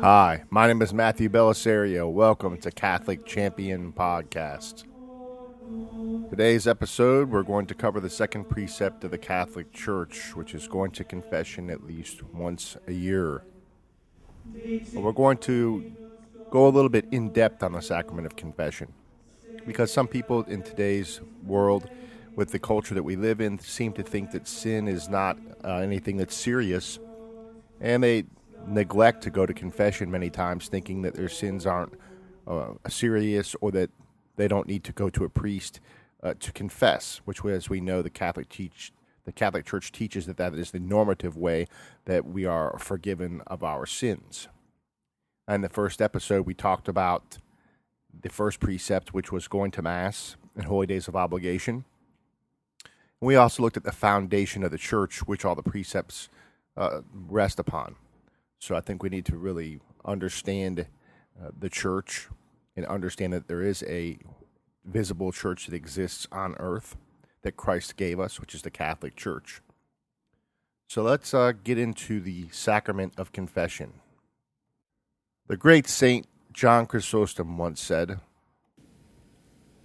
Hi, my name is Matthew Bellisario. Welcome to Catholic Champion Podcast. Today's episode, we're going to cover the second precept of the Catholic Church, which is going to confession at least once a year. But we're going to go a little bit in depth on the sacrament of confession because some people in today's world, with the culture that we live in, seem to think that sin is not uh, anything that's serious, and they neglect to go to confession many times, thinking that their sins aren't uh, serious or that they don't need to go to a priest uh, to confess. Which, as we know, the Catholic teach the Catholic Church teaches that that is the normative way that we are forgiven of our sins. In the first episode, we talked about the first precept, which was going to Mass and holy days of obligation. We also looked at the foundation of the church, which all the precepts uh, rest upon. So I think we need to really understand uh, the church and understand that there is a visible church that exists on earth that Christ gave us, which is the Catholic Church. So let's uh, get into the sacrament of confession. The great Saint John Chrysostom once said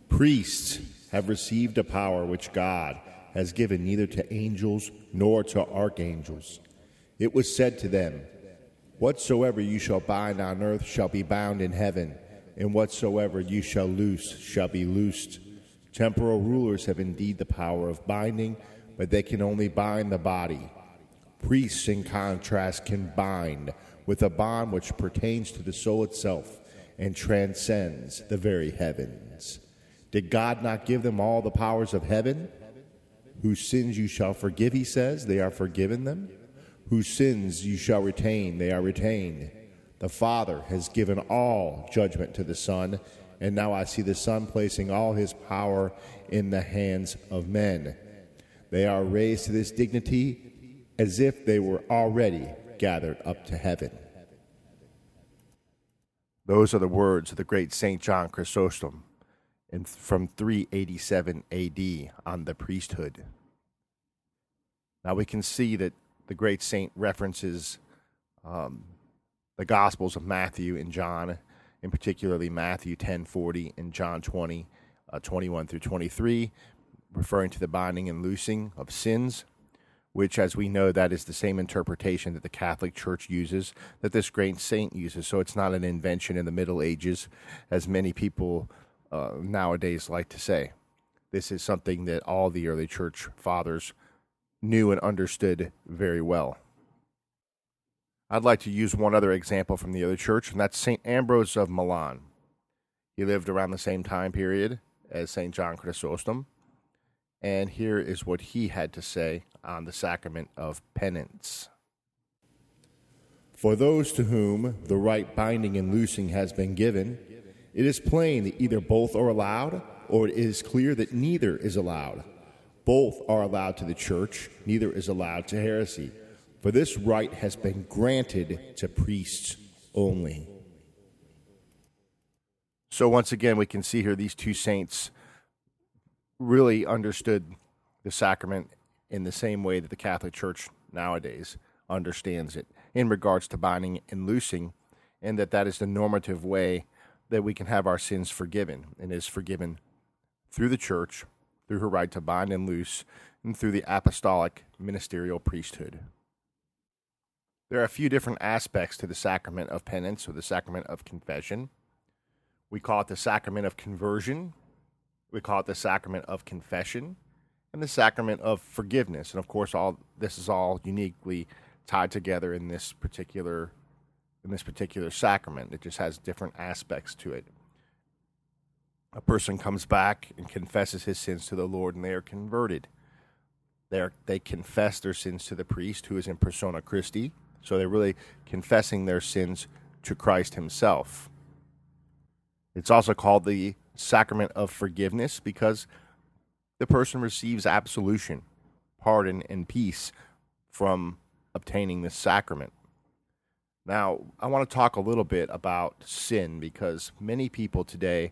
Priests have received a power which God has given neither to angels nor to archangels. It was said to them, Whatsoever you shall bind on earth shall be bound in heaven, and whatsoever you shall loose shall be loosed. Temporal rulers have indeed the power of binding, but they can only bind the body. Priests, in contrast, can bind with a bond which pertains to the soul itself and transcends the very heavens. Did God not give them all the powers of heaven? Whose sins you shall forgive, he says, they are forgiven them whose sins you shall retain, they are retained. The Father has given all judgment to the Son, and now I see the Son placing all his power in the hands of men. They are raised to this dignity as if they were already gathered up to heaven. Those are the words of the great St. John Chrysostom in, from 387 AD on the priesthood. Now we can see that the great saint references um, the Gospels of Matthew and John, in particularly Matthew 10:40 and John 20, uh, 21 through 23, referring to the binding and loosing of sins, which, as we know, that is the same interpretation that the Catholic Church uses, that this great saint uses. So it's not an invention in the Middle Ages, as many people uh, nowadays like to say. This is something that all the early church fathers knew and understood very well. I'd like to use one other example from the other church, and that's St. Ambrose of Milan. He lived around the same time period as St. John Chrysostom, and here is what he had to say on the sacrament of penance. For those to whom the right binding and loosing has been given, it is plain that either both are allowed, or it is clear that neither is allowed. Both are allowed to the church, neither is allowed to heresy. For this right has been granted to priests only. So, once again, we can see here these two saints really understood the sacrament in the same way that the Catholic Church nowadays understands it in regards to binding and loosing, and that that is the normative way that we can have our sins forgiven and is forgiven through the church through her right to bind and loose, and through the apostolic ministerial priesthood. There are a few different aspects to the sacrament of penance or the sacrament of confession. We call it the sacrament of conversion, we call it the sacrament of confession, and the sacrament of forgiveness. And of course, all this is all uniquely tied together in this particular in this particular sacrament. It just has different aspects to it a person comes back and confesses his sins to the Lord and they are converted. They're, they confess their sins to the priest who is in persona Christi. So they're really confessing their sins to Christ himself. It's also called the sacrament of forgiveness because the person receives absolution, pardon, and peace from obtaining this sacrament. Now, I want to talk a little bit about sin because many people today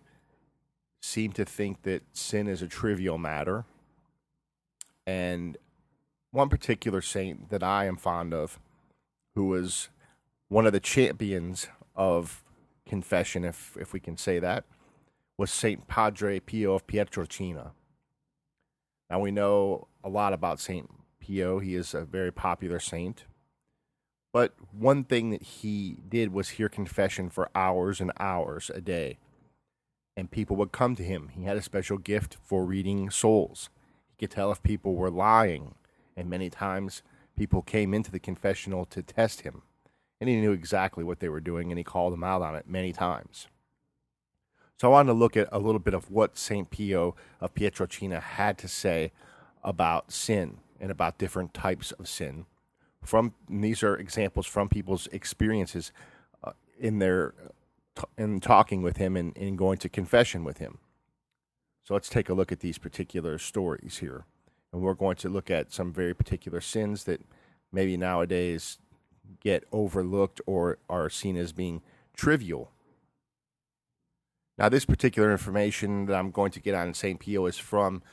seem to think that sin is a trivial matter. And one particular saint that I am fond of, who was One of the champions of confession, if if we can say that, was Saint Padre Pio of Pietrelcina. Now we know a lot about Saint Pio. He is a very popular saint. But one thing that he did was hear confession for hours and hours a day. And people would come to him. He had a special gift for reading souls. He could tell if people were lying. And many times people came into the confessional to test him. And he knew exactly what they were doing, and he called them out on it many times. So I wanted to look at a little bit of what St. Pio of Pietrelcina had to say about sin and about different types of sin from these are examples from people's experiences uh, in their in talking with him and in going to confession with him. So let's take a look at these particular stories here. And we're going to look at some very particular sins that maybe nowadays get overlooked or are seen as being trivial. Now, this particular information that I'm going to get on St. Pio is from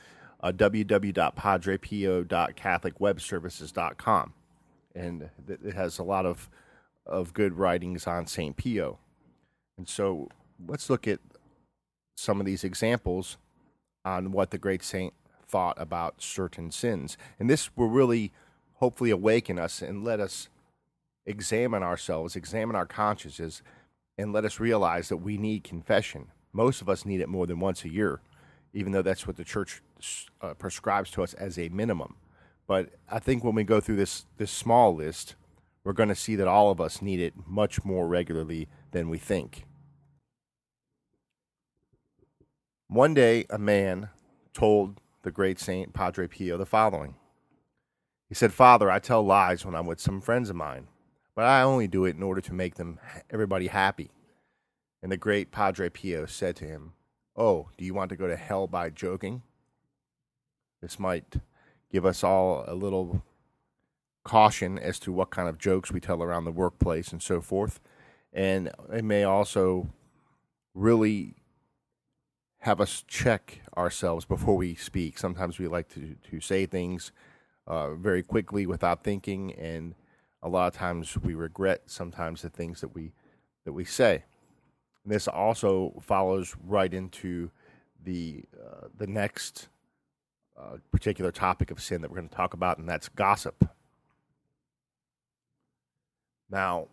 uh, www.padrepio.catholicwebservices.com and it has a lot of of good writings on Saint Pio. And so let's look at some of these examples on what the great saint thought about certain sins. And this will really hopefully awaken us and let us examine ourselves, examine our consciences, and let us realize that we need confession. Most of us need it more than once a year, even though that's what the church uh, prescribes to us as a minimum. But I think when we go through this this small list, we're going to see that all of us need it much more regularly than we think. One day, a man told the great saint Padre Pio the following. He said, "Father, I tell lies when I'm with some friends of mine, but I only do it in order to make them everybody happy." And the great Padre Pio said to him, "Oh, do you want to go to hell by joking?" This might give us all a little caution as to what kind of jokes we tell around the workplace and so forth. And it may also really have us check ourselves before we speak. Sometimes we like to, to say things uh, very quickly without thinking, and a lot of times we regret sometimes the things that we that we say. And this also follows right into the uh, the next uh, particular topic of sin that we're going to talk about, and that's gossip. Now,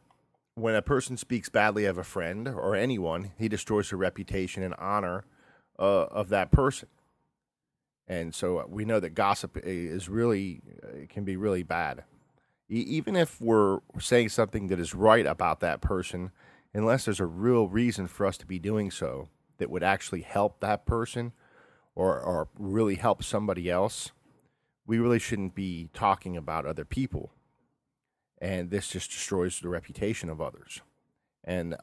when a person speaks badly of a friend or anyone, he destroys the reputation and honor uh, of that person. And so uh, we know that gossip is really uh, can be really bad. even if we're saying something that is right about that person, unless there's a real reason for us to be doing so that would actually help that person or, or really help somebody else, we really shouldn't be talking about other people. And this just destroys the reputation of others. And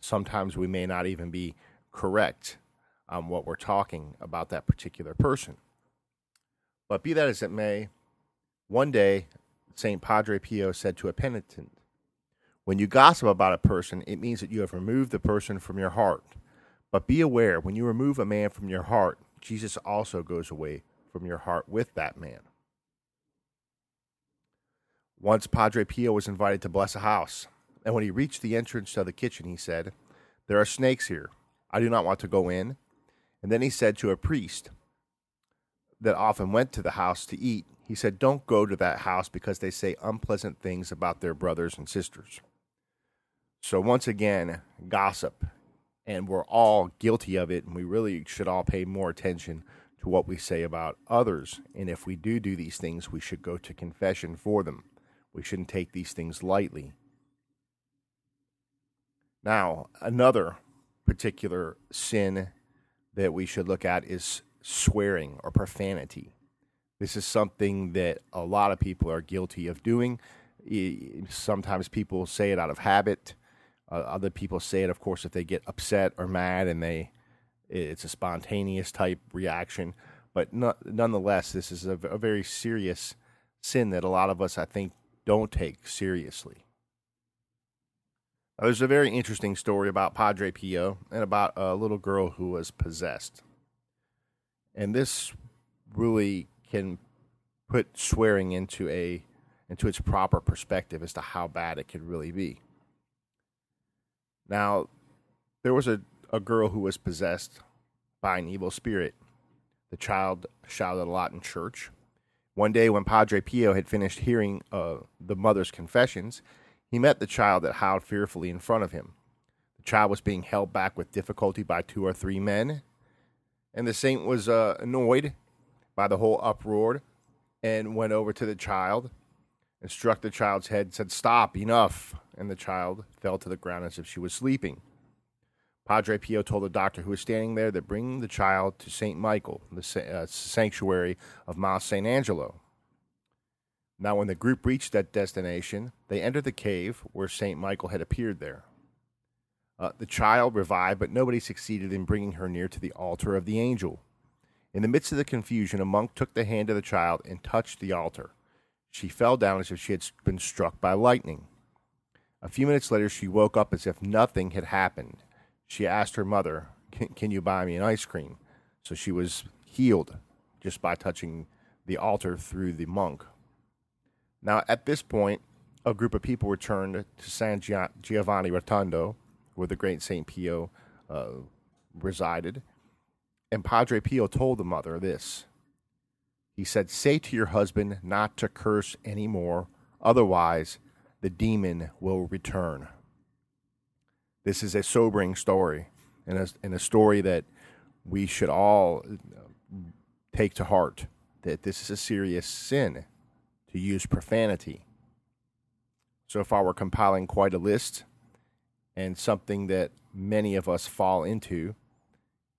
sometimes we may not even be correct on what we're talking about that particular person. But be that as it may, one day St. Padre Pio said to a penitent, When you gossip about a person, it means that you have removed the person from your heart. But be aware, when you remove a man from your heart, Jesus also goes away from your heart with that man. Once Padre Pio was invited to bless a house, and when he reached the entrance to the kitchen, he said, There are snakes here. I do not want to go in. And then he said to a priest that often went to the house to eat, he said, Don't go to that house because they say unpleasant things about their brothers and sisters. So, once again, gossip and we're all guilty of it and we really should all pay more attention to what we say about others and if we do do these things we should go to confession for them we shouldn't take these things lightly. Now another particular sin that we should look at is swearing or profanity. This is something that a lot of people are guilty of doing. Sometimes people say it out of habit. Uh, other people say it, of course, if they get upset or mad and they it's a spontaneous type reaction. But nonetheless, this is a, a very serious sin that a lot of us, I think, don't take seriously. There's a very interesting story about Padre Pio and about a little girl who was possessed. And this really can put swearing into a into its proper perspective as to how bad it could really be. Now, there was a, a girl who was possessed by an evil spirit. The child shouted a lot in church. One day, when Padre Pio had finished hearing uh, the mother's confessions, he met the child that howled fearfully in front of him. The child was being held back with difficulty by two or three men, and the saint was uh, annoyed by the whole uproar and went over to the child and struck the child's head and said, Stop, enough. And the child fell to the ground as if she was sleeping. Padre Pio told the doctor who was standing there that bring the child to St. Michael, the uh, sanctuary of Mount St. Angelo. Now, when the group reached that destination, they entered the cave where St. Michael had appeared there. Uh, the child revived, but nobody succeeded in bringing her near to the altar of the angel. In the midst of the confusion, a monk took the hand of the child and touched the altar. She fell down as if she had been struck by lightning. A few minutes later, she woke up as if nothing had happened she asked her mother, can, can you buy me an ice cream? So she was healed just by touching the altar through the monk. Now, at this point, a group of people returned to San Giovanni Rotondo, where the great St. Pio uh, resided. And Padre Pio told the mother this. He said, Say to your husband not to curse any more, otherwise, the demon will return. This is a sobering story and a, and a story that we should all uh, take to heart that this is a serious sin to use profanity. So far, we're compiling quite a list and something that many of us fall into,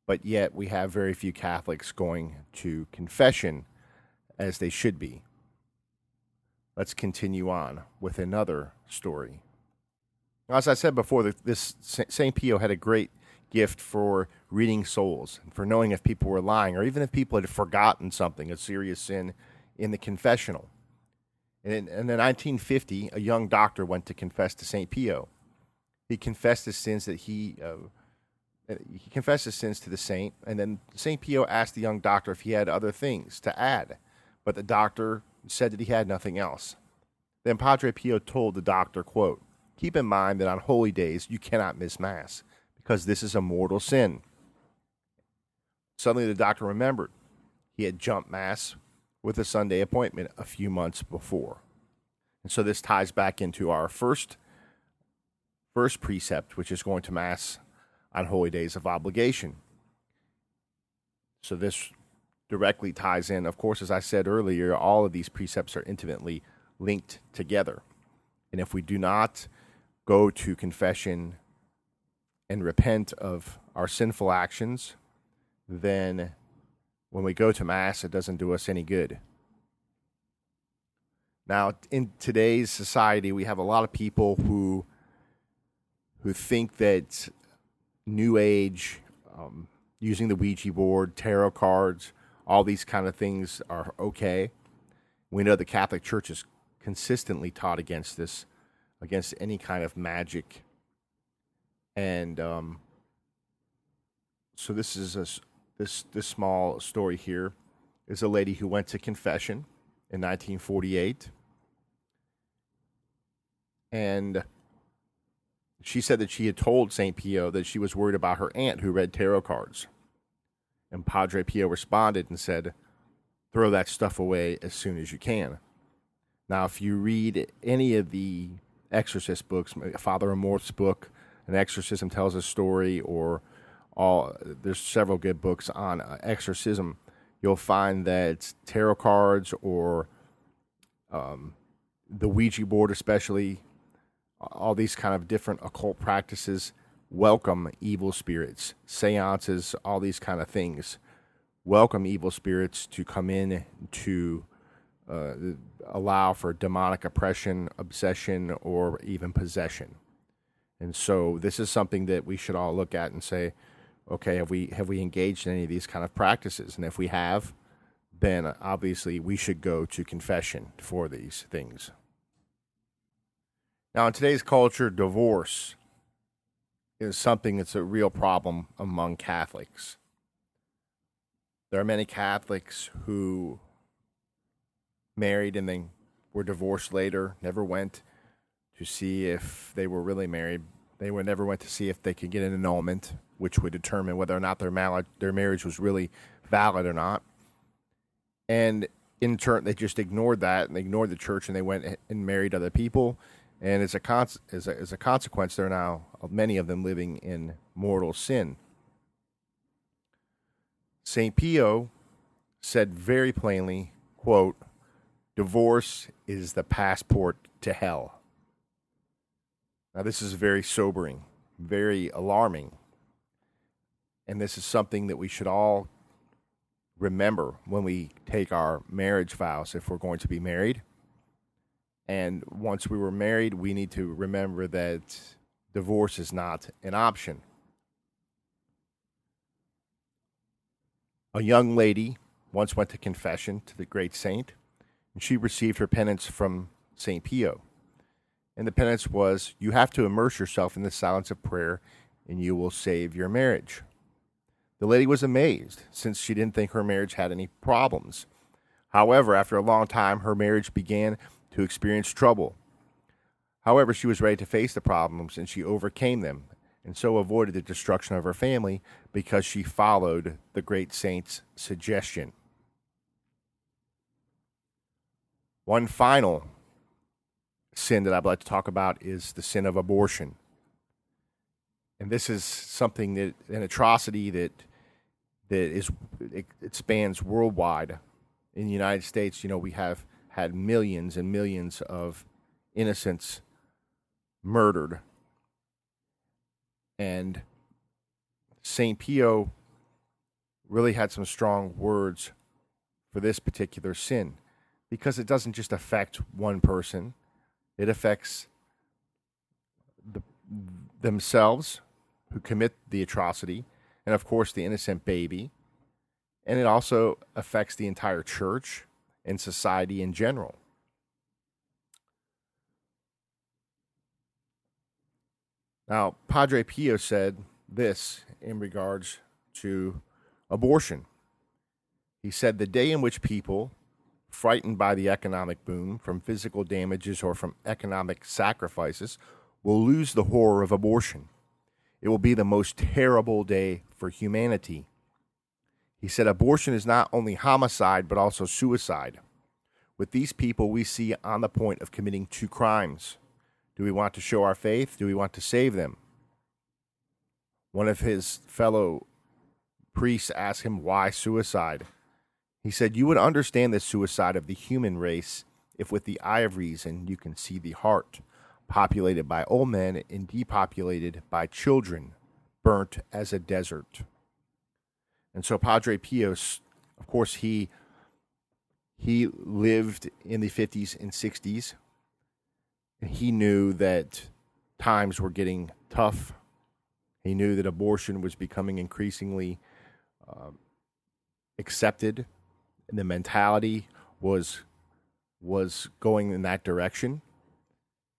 but yet we have very few Catholics going to confession as they should be. Let's continue on with another story. As I said before, this St. Pio had a great gift for reading souls, and for knowing if people were lying, or even if people had forgotten something, a serious sin, in the confessional. And in, in 1950, a young doctor went to confess to St. Pio. He confessed his sins that he uh, he confessed his sins to the saint, and then St. Pio asked the young doctor if he had other things to add, but the doctor said that he had nothing else. Then Padre Pio told the doctor, quote, Keep in mind that on holy days you cannot miss Mass because this is a mortal sin. Suddenly the doctor remembered he had jumped Mass with a Sunday appointment a few months before. And so this ties back into our first first precept, which is going to Mass on holy days of obligation. So this directly ties in. Of course, as I said earlier, all of these precepts are intimately linked together. And if we do not go to confession and repent of our sinful actions, then when we go to Mass, it doesn't do us any good. Now, in today's society, we have a lot of people who who think that New Age, um, using the Ouija board, tarot cards, all these kind of things are okay. We know the Catholic Church is consistently taught against this against any kind of magic. And um, so this is a, this this small story here is a lady who went to confession in 1948, and she said that she had told Saint Pio that she was worried about her aunt who read tarot cards, and Padre Pio responded and said, "Throw that stuff away as soon as you can." Now, if you read any of the exorcist books, Father Amorth's book, An Exorcism Tells a Story, or all there's several good books on uh, exorcism. You'll find that tarot cards or um, the Ouija board, especially all these kind of different occult practices, welcome evil spirits, seances, all these kind of things. Welcome evil spirits to come in to uh, allow for demonic oppression, obsession, or even possession. And so this is something that we should all look at and say, okay, have we have we engaged in any of these kind of practices? And if we have, then obviously we should go to confession for these things. Now, in today's culture, divorce is something that's a real problem among Catholics. There are many Catholics who married and then were divorced later, never went to see if they were really married They would never went to see if they could get an annulment, which would determine whether or not their mal- their marriage was really valid or not. And in turn, they just ignored that and they ignored the church, and they went and married other people. And as a, con- as a, as a consequence, there are now many of them living in mortal sin. St. Pio said very plainly, quote, divorce is the passport to hell. Now, this is very sobering, very alarming. And this is something that we should all remember when we take our marriage vows if we're going to be married. And once we were married, we need to remember that divorce is not an option. A young lady once went to confession to the great saint, and she received her penance from St. Pio. And the penance was you have to immerse yourself in the silence of prayer, and you will save your marriage. The lady was amazed, since she didn't think her marriage had any problems. However, after a long time, her marriage began to experience trouble. However, she was ready to face the problems, and she overcame them and so avoided the destruction of her family because she followed the great saint's suggestion. One final sin that I'd like to talk about is the sin of abortion. And this is something that an atrocity that that is it, spans worldwide. In the United States, you know, we have had millions and millions of innocents murdered and St. Pio really had some strong words for this particular sin because it doesn't just affect one person, it affects the, themselves who commit the atrocity, and of course, the innocent baby. And it also affects the entire church and society in general. Now, Padre Pio said this in regards to abortion. He said, The day in which people, frightened by the economic boom from physical damages or from economic sacrifices, will lose the horror of abortion. It will be the most terrible day for humanity. He said, Abortion is not only homicide, but also suicide. With these people, we see on the point of committing two crimes do we want to show our faith? Do we want to save them? One of his fellow priests asked him why suicide. He said, You would understand the suicide of the human race if, with the eye of reason, you can see the heart, populated by old men and depopulated by children, burnt as a desert. And so, Padre Pios, of course, he he lived in the 50s and 60s he knew that times were getting tough. He knew that abortion was becoming increasingly uh, accepted, and the mentality was was going in that direction.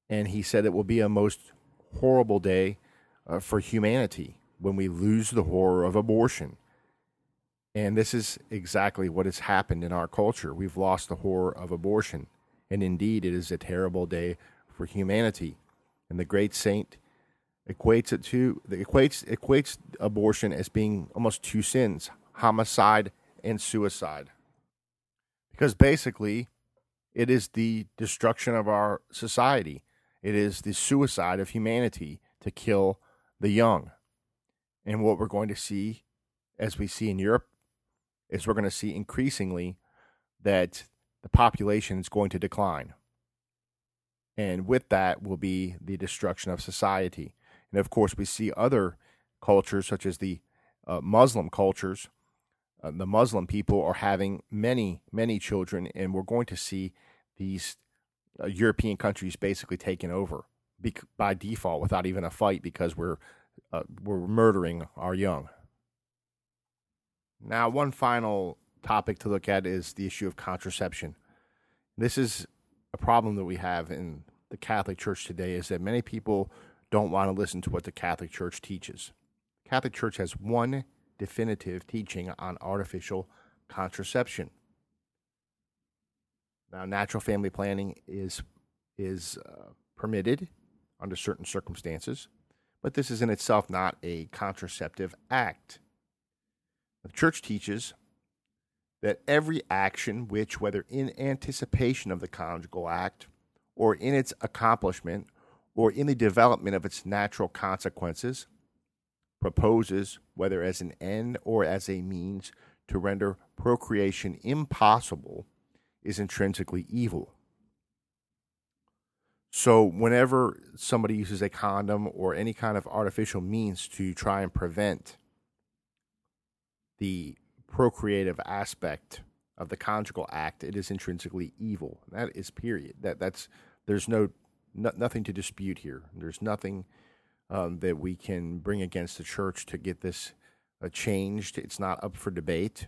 And he said it will be a most horrible day uh, for humanity when we lose the horror of abortion. And this is exactly what has happened in our culture. We've lost the horror of abortion. And indeed, it is a terrible day for humanity. And the great saint equates it to equates equates abortion as being almost two sins, homicide and suicide. Because basically it is the destruction of our society. It is the suicide of humanity to kill the young. And what we're going to see as we see in Europe is we're going to see increasingly that the population is going to decline. And with that will be the destruction of society. And of course, we see other cultures, such as the uh, Muslim cultures. Uh, the Muslim people are having many, many children, and we're going to see these uh, European countries basically taken over by default without even a fight because we're uh, we're murdering our young. Now, one final topic to look at is the issue of contraception. This is a problem that we have in the Catholic Church today is that many people don't want to listen to what the Catholic Church teaches. Catholic Church has one definitive teaching on artificial contraception. Now, natural family planning is is uh, permitted under certain circumstances, but this is in itself not a contraceptive act. The church teaches that every action which, whether in anticipation of the conjugal act, or in its accomplishment, or in the development of its natural consequences, proposes, whether as an end or as a means to render procreation impossible, is intrinsically evil. So, whenever somebody uses a condom or any kind of artificial means to try and prevent the procreative aspect of the conjugal act, it is intrinsically evil. That is period. That that's there's no, no nothing to dispute here. There's nothing um, that we can bring against the church to get this uh, changed. It's not up for debate.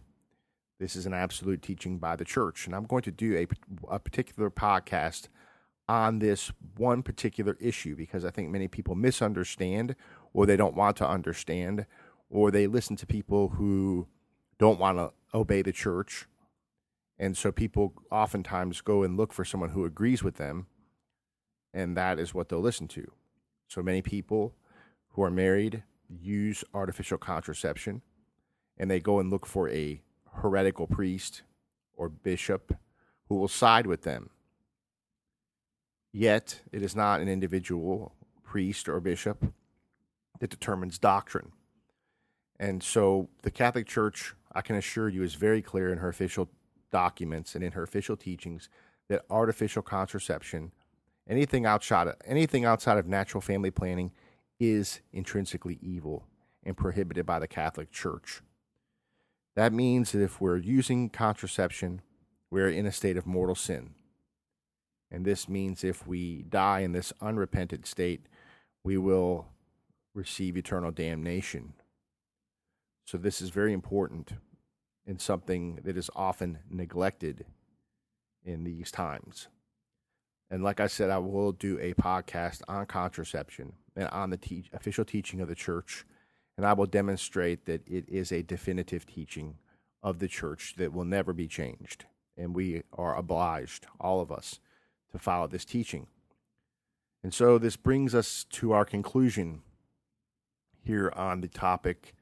This is an absolute teaching by the church, and I'm going to do a, a particular podcast on this one particular issue because I think many people misunderstand or they don't want to understand or they listen to people who don't want to obey the church. And so people oftentimes go and look for someone who agrees with them, and that is what they'll listen to. So many people who are married use artificial contraception, and they go and look for a heretical priest or bishop who will side with them Yet, it is not an individual priest or bishop that determines doctrine. And so, the Catholic Church, I can assure you, is very clear in her official documents and in her official teachings that artificial contraception, anything outside of, anything outside of natural family planning, is intrinsically evil and prohibited by the Catholic Church. That means that if we're using contraception, we're in a state of mortal sin. And this means if we die in this unrepentant state, we will receive eternal damnation. So, this is very important and something that is often neglected in these times. And like I said, I will do a podcast on contraception and on the te- official teaching of the church. And I will demonstrate that it is a definitive teaching of the church that will never be changed. And we are obliged, all of us, to follow this teaching. And so this brings us to our conclusion here on the topic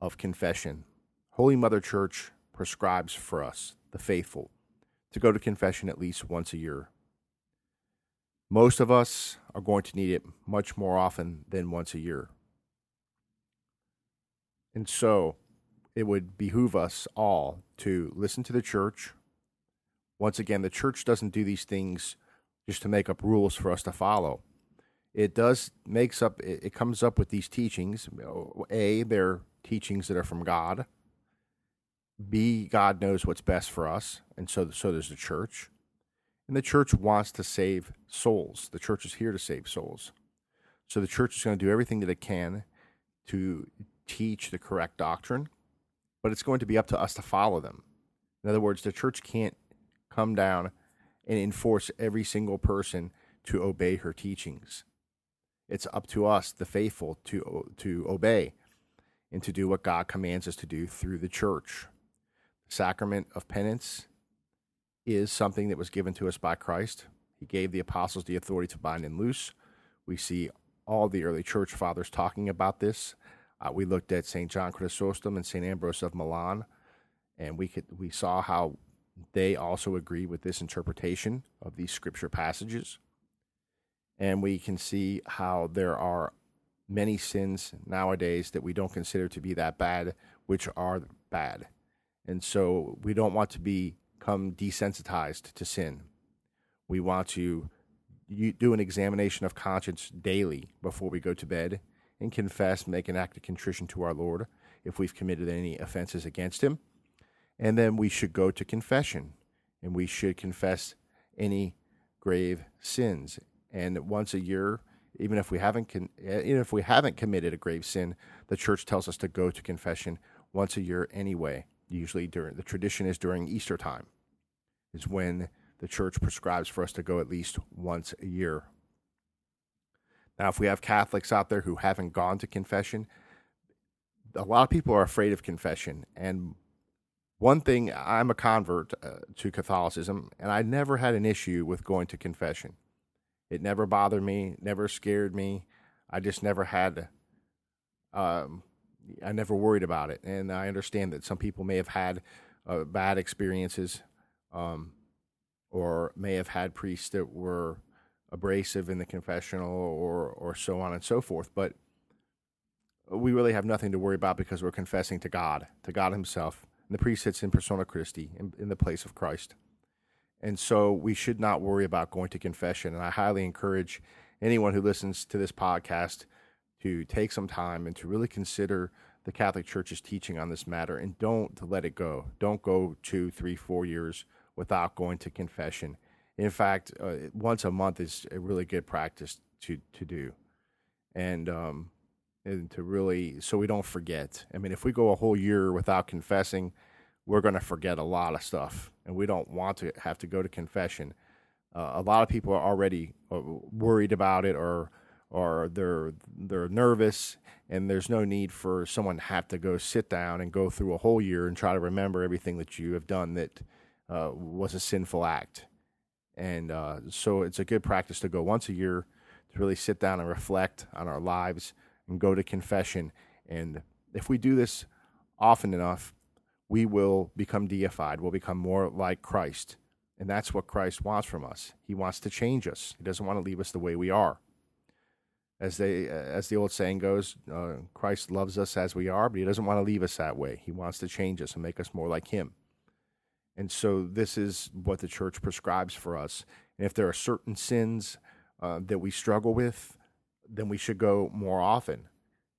of confession. Holy Mother Church prescribes for us, the faithful, to go to confession at least once a year. Most of us are going to need it much more often than once a year. And so it would behoove us all to listen to the church, once again, the church doesn't do these things just to make up rules for us to follow. It does makes up it, comes up with these teachings. A, they're teachings that are from God. B, God knows what's best for us, and so so does the church. And the church wants to save souls. The church is here to save souls. So the church is going to do everything that it can to teach the correct doctrine, but it's going to be up to us to follow them. In other words, the church can't come down and enforce every single person to obey her teachings. It's up to us, the faithful, to, to obey and to do what God commands us to do through the church. The sacrament of penance is something that was given to us by Christ. He gave the apostles the authority to bind and loose. We see all the early church fathers talking about this. Uh, we looked at St. John Chrysostom and St. Ambrose of Milan, and we could we saw how they also agree with this interpretation of these scripture passages. And we can see how there are many sins nowadays that we don't consider to be that bad, which are bad. And so we don't want to become desensitized to sin. We want to do an examination of conscience daily before we go to bed and confess, make an act of contrition to our Lord if we've committed any offenses against Him and then we should go to confession and we should confess any grave sins. And once a year, even if we haven't even if we haven't committed a grave sin, the church tells us to go to confession once a year anyway. Usually during the tradition is during Easter time, is when the church prescribes for us to go at least once a year. Now, if we have Catholics out there who haven't gone to confession, a lot of people are afraid of confession, and one thing I'm a convert uh, to Catholicism, and I never had an issue with going to confession. It never bothered me, never scared me. I just never had. Um, I never worried about it, and I understand that some people may have had uh, bad experiences, um, or may have had priests that were abrasive in the confessional, or or so on and so forth. But we really have nothing to worry about because we're confessing to God, to God Himself. And the priest sits in persona Christi, in, in the place of Christ. And so we should not worry about going to confession. And I highly encourage anyone who listens to this podcast to take some time and to really consider the Catholic Church's teaching on this matter and don't let it go. Don't go two, three, four years without going to confession. In fact, uh, once a month is a really good practice to, to do. And, um, and to really, so we don't forget. I mean, if we go a whole year without confessing, we're going to forget a lot of stuff. And we don't want to have to go to confession. Uh, a lot of people are already uh, worried about it or or they're they're nervous and there's no need for someone to have to go sit down and go through a whole year and try to remember everything that you have done that uh, was a sinful act. And uh, so it's a good practice to go once a year to really sit down and reflect on our lives and go to confession. And if we do this often enough we will become deified. We'll become more like christ. And that's what christ wants from us. He wants to change us. He doesn't want to leave us the way we are. As they as the old saying goes, uh, Christ loves us as we are, but he doesn't want to leave us that way. He wants to change us and make us more like him. And so this is what the church prescribes for us. And if there are certain sins uh, that we struggle with, then we should go more often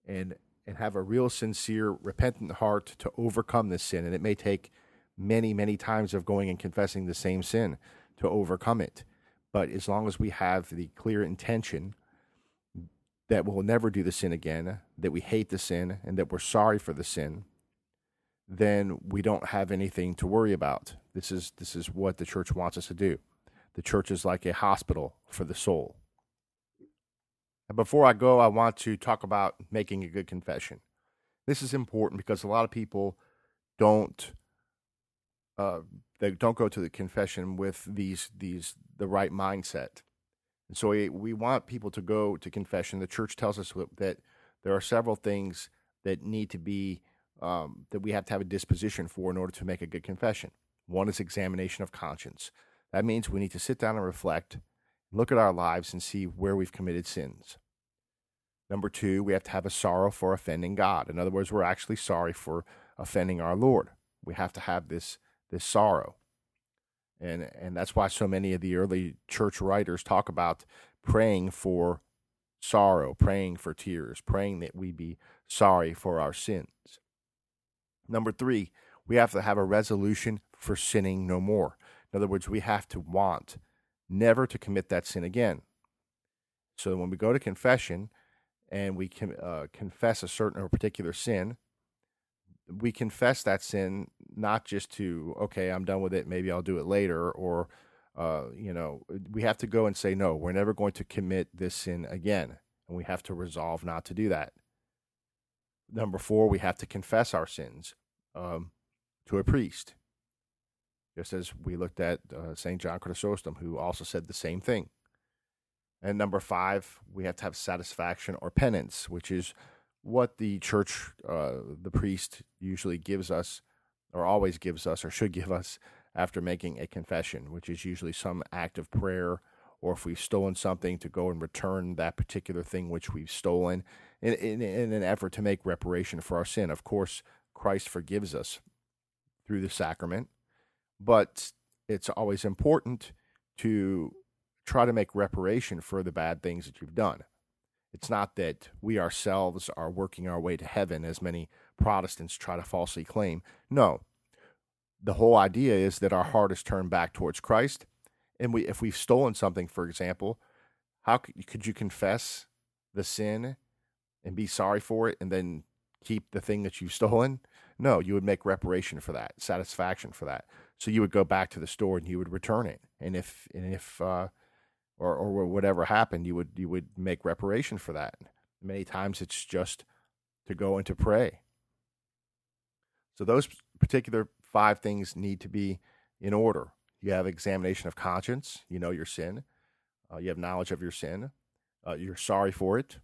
and and have a real sincere repentant heart to overcome this sin and it may take many many times of going and confessing the same sin to overcome it but as long as we have the clear intention that we'll never do the sin again, that we hate the sin, and that we're sorry for the sin, then we don't have anything to worry about. This is this is what the church wants us to do. The church is like a hospital for the soul. And before I go, I want to talk about making a good confession. This is important because a lot of people don't uh, they don't go to the confession with these these the right mindset. And so we, we want people to go to confession. The church tells us that there are several things that need to be, um, that we have to have a disposition for in order to make a good confession. One is examination of conscience. That means we need to sit down and reflect, look at our lives, and see where we've committed sins. Number two, we have to have a sorrow for offending God. In other words, we're actually sorry for offending our Lord. We have to have this, this sorrow and and that's why so many of the early church writers talk about praying for sorrow, praying for tears, praying that we be sorry for our sins. Number 3, we have to have a resolution for sinning no more. In other words, we have to want never to commit that sin again. So when we go to confession and we can uh, confess a certain or particular sin, we confess that sin not just to okay i'm done with it maybe i'll do it later or uh, you know we have to go and say no we're never going to commit this sin again and we have to resolve not to do that number four we have to confess our sins um, to a priest. Just as we looked at uh, st john chrysostom who also said the same thing. And number five we have to have satisfaction or penance which is what the church, uh, the priest usually gives us, or always gives us, or should give us after making a confession, which is usually some act of prayer, or if we've stolen something, to go and return that particular thing which we've stolen in, in, in an effort to make reparation for our sin. Of course, Christ forgives us through the sacrament, but it's always important to try to make reparation for the bad things that you've done. It's not that we ourselves are working our way to heaven, as many Protestants try to falsely claim. No. The whole idea is that our heart is turned back towards Christ. And we, if we've stolen something, for example, how could, could you confess the sin and be sorry for it and then keep the thing that you've stolen? No, you would make reparation for that, satisfaction for that. So you would go back to the store and you would return it. And if and if uh, or or whatever happened, you would you would make reparation for that. Many times it's just to go and to pray. So those particular five things need to be in order. You have examination of conscience. You know your sin. Uh, you have knowledge of your sin. Uh, you're sorry for it.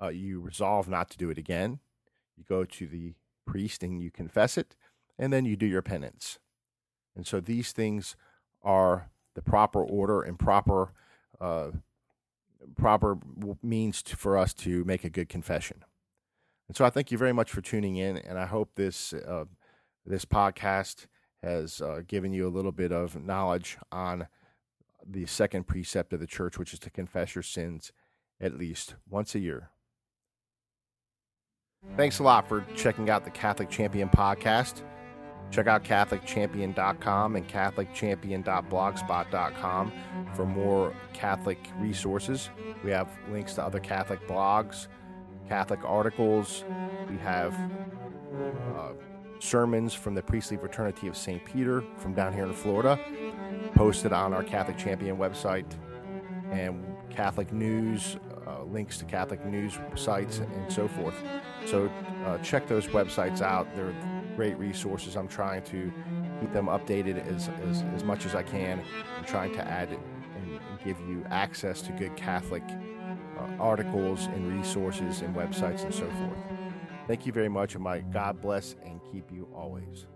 Uh, you resolve not to do it again. You go to the priest and you confess it, and then you do your penance. And so these things are the proper order and proper uh, proper means to, for us to make a good confession. And so I thank you very much for tuning in, and I hope this uh, this podcast has uh, given you a little bit of knowledge on the second precept of the church, which is to confess your sins at least once a year. Thanks a lot for checking out the Catholic Champion podcast. Check out CatholicChampion.com and CatholicChampion.blogspot.com for more Catholic resources. We have links to other Catholic blogs, Catholic articles. We have uh, sermons from the Priestly Fraternity of St. Peter from down here in Florida posted on our Catholic Champion website and Catholic news, uh, links to Catholic news sites, and so forth. So uh, check those websites out. They're great resources. I'm trying to keep them updated as, as, as much as I can. I'm trying to add and, give you access to good Catholic uh, articles and resources and websites and so forth. Thank you very much, and my God bless and keep you always.